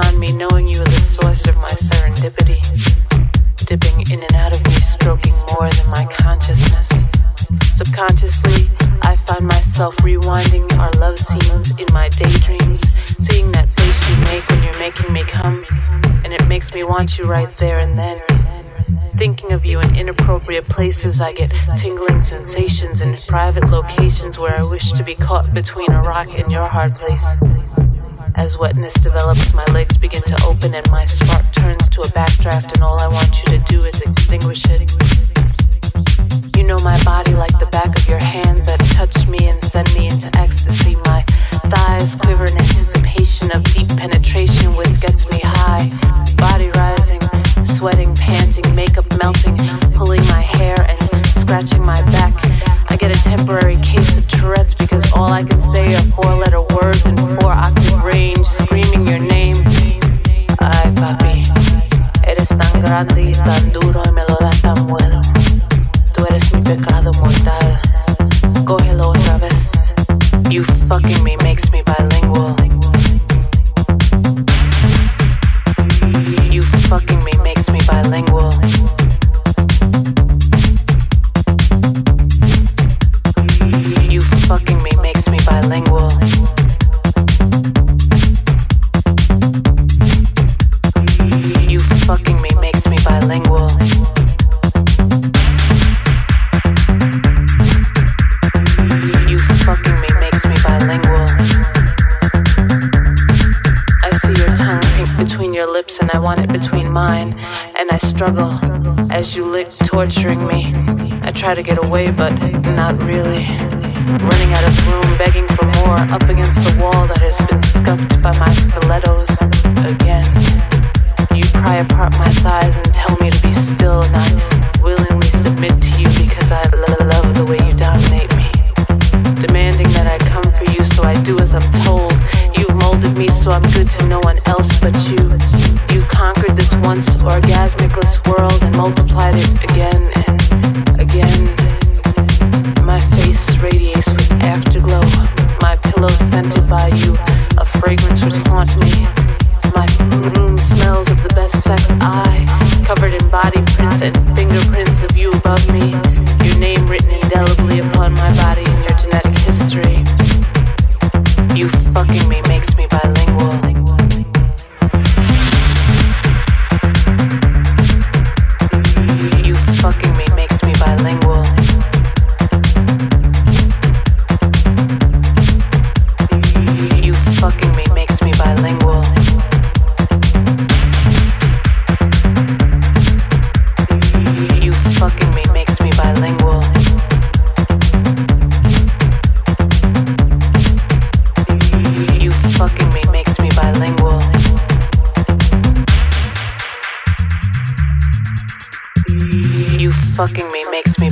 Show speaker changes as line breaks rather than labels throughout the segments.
upon me, knowing you are the source of my serendipity. Dipping in and out of me, stroking more than my consciousness. Subconsciously, I find myself rewinding our love scenes in my daydreams, seeing that face you make when you're making me come, and it makes me want you right there and then. Thinking of you in inappropriate places, I get tingling sensations in private locations where I wish to be caught between a rock and your hard place. As wetness develops, my legs begin to open and my spark turns to a backdraft, and all I want you to do is extinguish it. You know my body like the back of your hands that touch me and send me into ecstasy. My thighs quiver in anticipation of deep penetration, which gets me high. Body rising, sweating, panting, makeup melting, pulling my hair and scratching my back. I get a temporary case of Tourette's because all I can say are four letter words in four octave range, screaming your name. Ay, papi, eres tan grande y tan duro y me lo das tan bueno. Tú eres mi pecado mortal. Cógelo otra vez. You fucking me makes me bilingual. Struggle as you lick, torturing me. I try to get away, but not really. Running out of room, begging for more, up against the wall that has been scuffed by my stilettos again. You pry apart my thighs and tell me to be still, multiplied it again and again. My face radiates with afterglow. My pillow scented by you,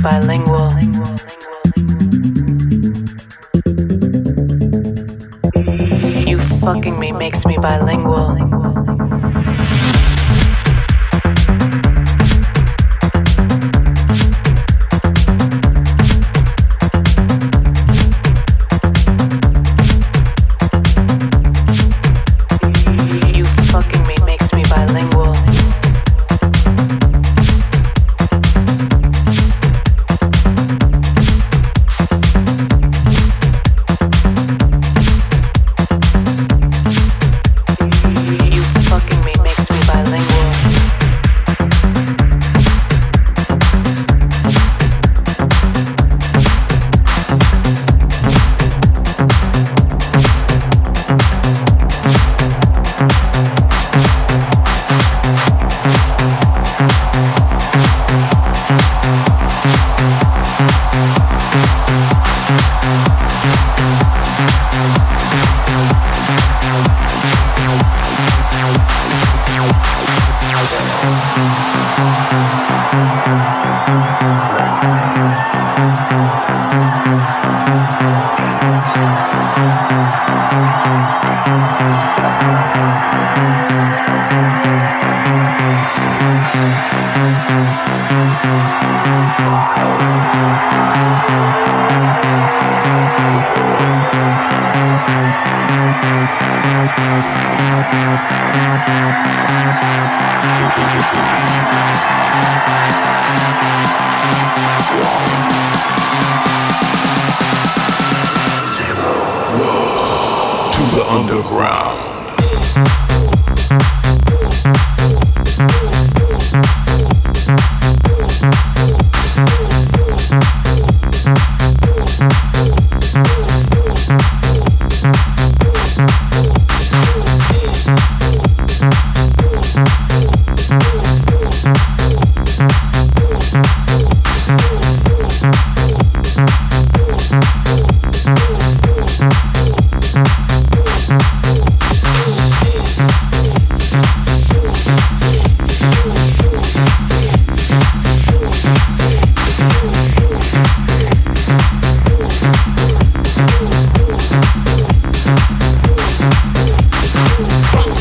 bilingual. You fucking me makes me bilingual.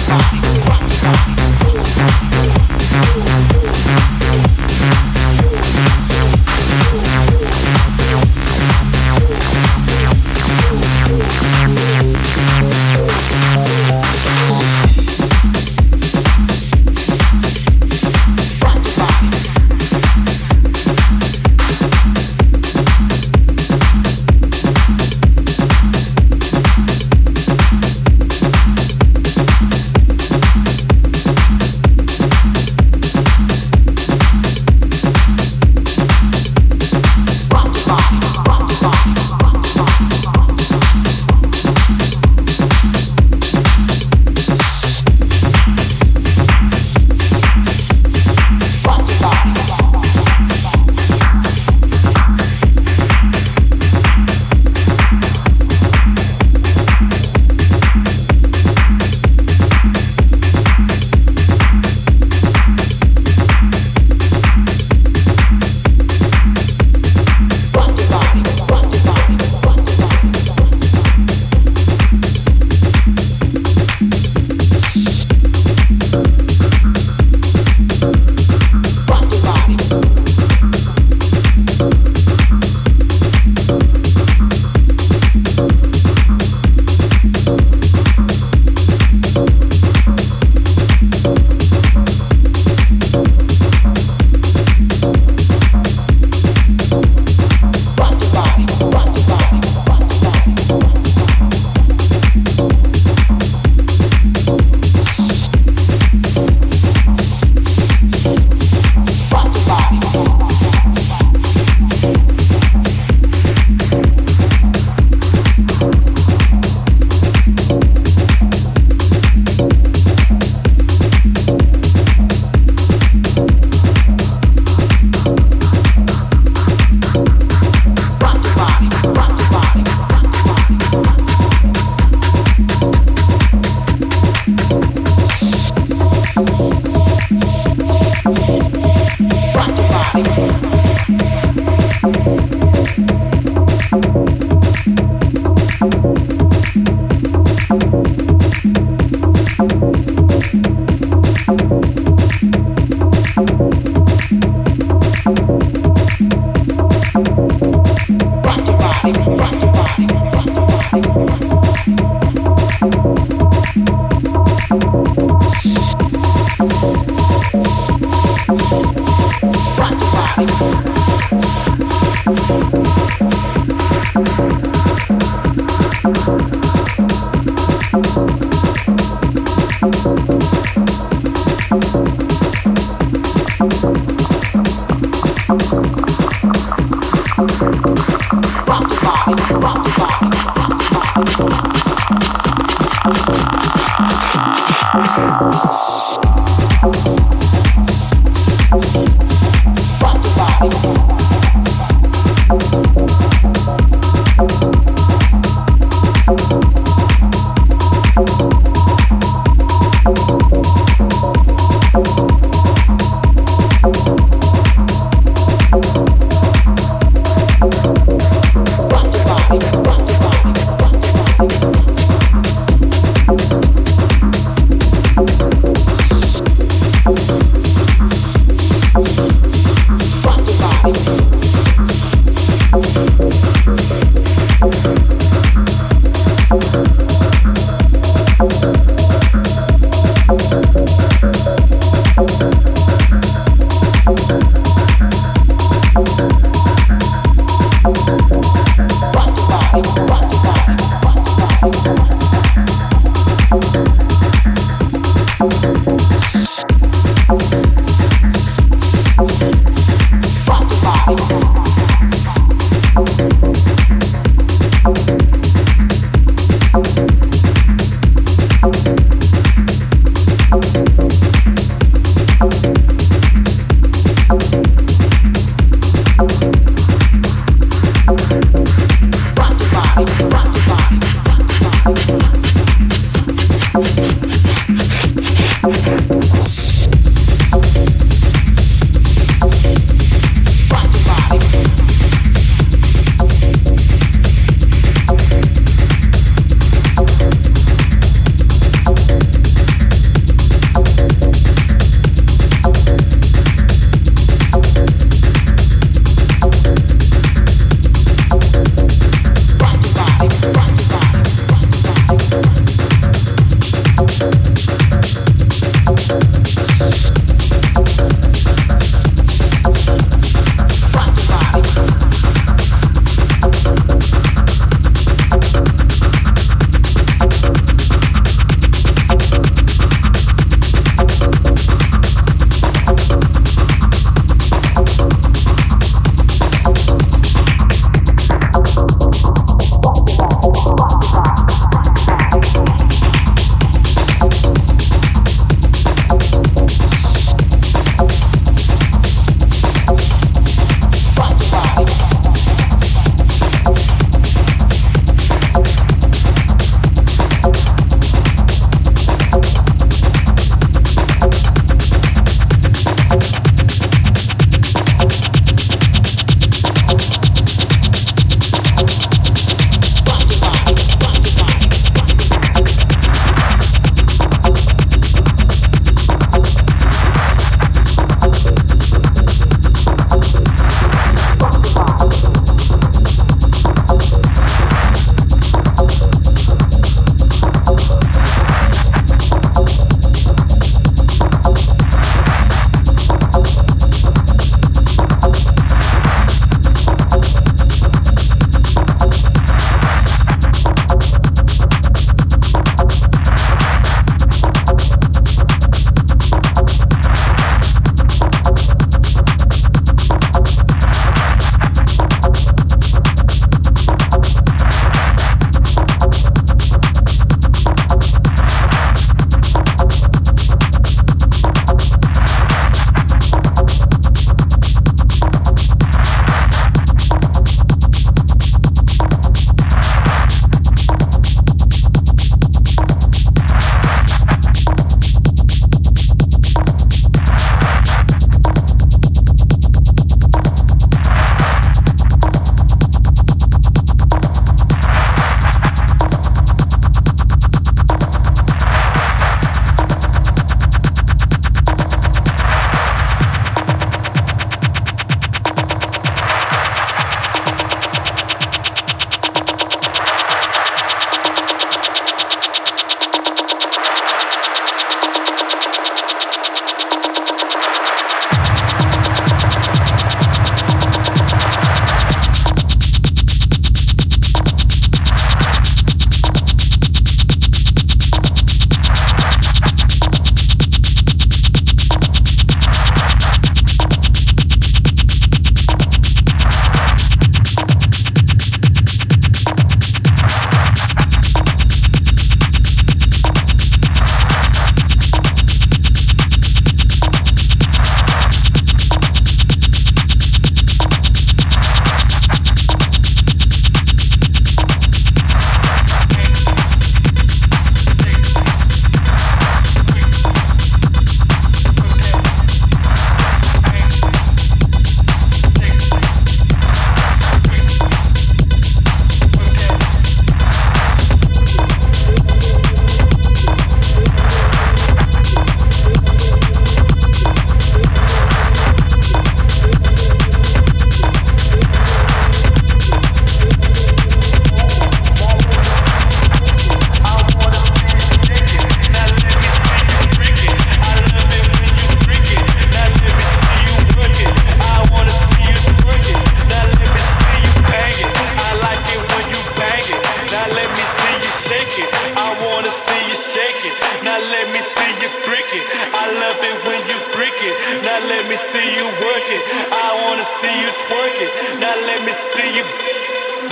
Rock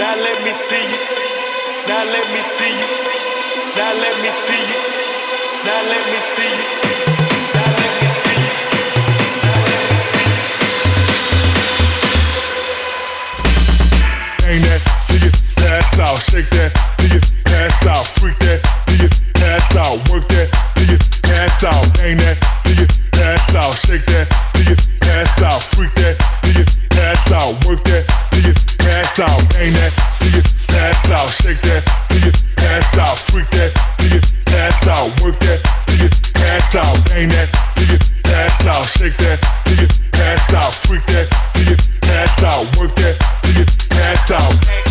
Now let me see you. Now let me see you. Now let me see you. Now let me see you. Now that, do you pass out, shake that, do you pass out, freak that, do you
pass out, work that, do you pass out, ain't that, do you pass out, shake that, do you pass out, freak that, do you pass out, work that, do you pass out,
ain't that, do you pass out, shake that, do you pass out, freak that, do you pass out, work that, do you pass out, ain't that, do you pass out, shake that, do you pass out, freak that, do you pass out, work that, do you pass out.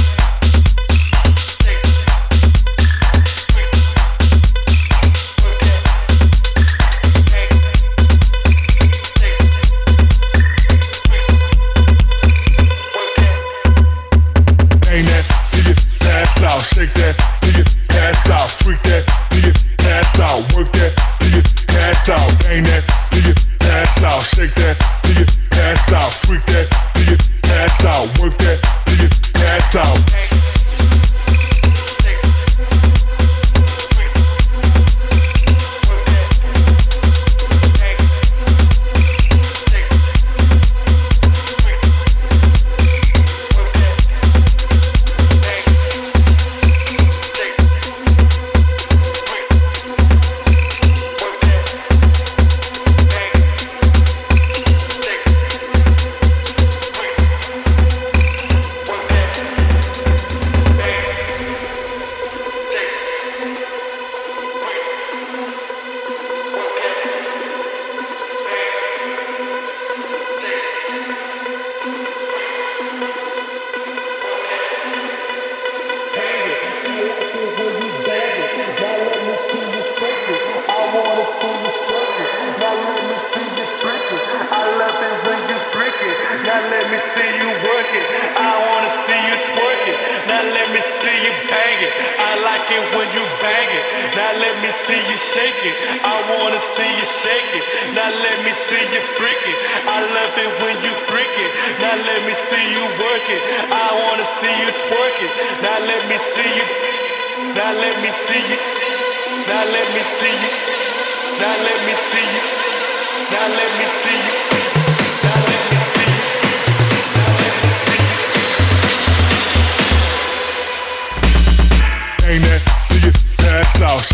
Shake that, do you pass out, freak that, do you pass out, work that, do you pass out, ain't that, do you pass out, shake that, do you pass out, freak that, do you pass out, work that, do you pass out.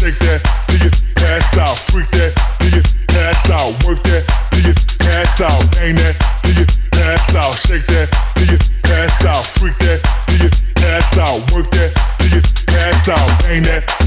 Shake do your ass out. Freak that, do your ass out. Work that, do your ass out. Bang that, do your ass out. Shake that, do your ass out. Freak that, do your ass out. Work that, do your ass out.
Bang that.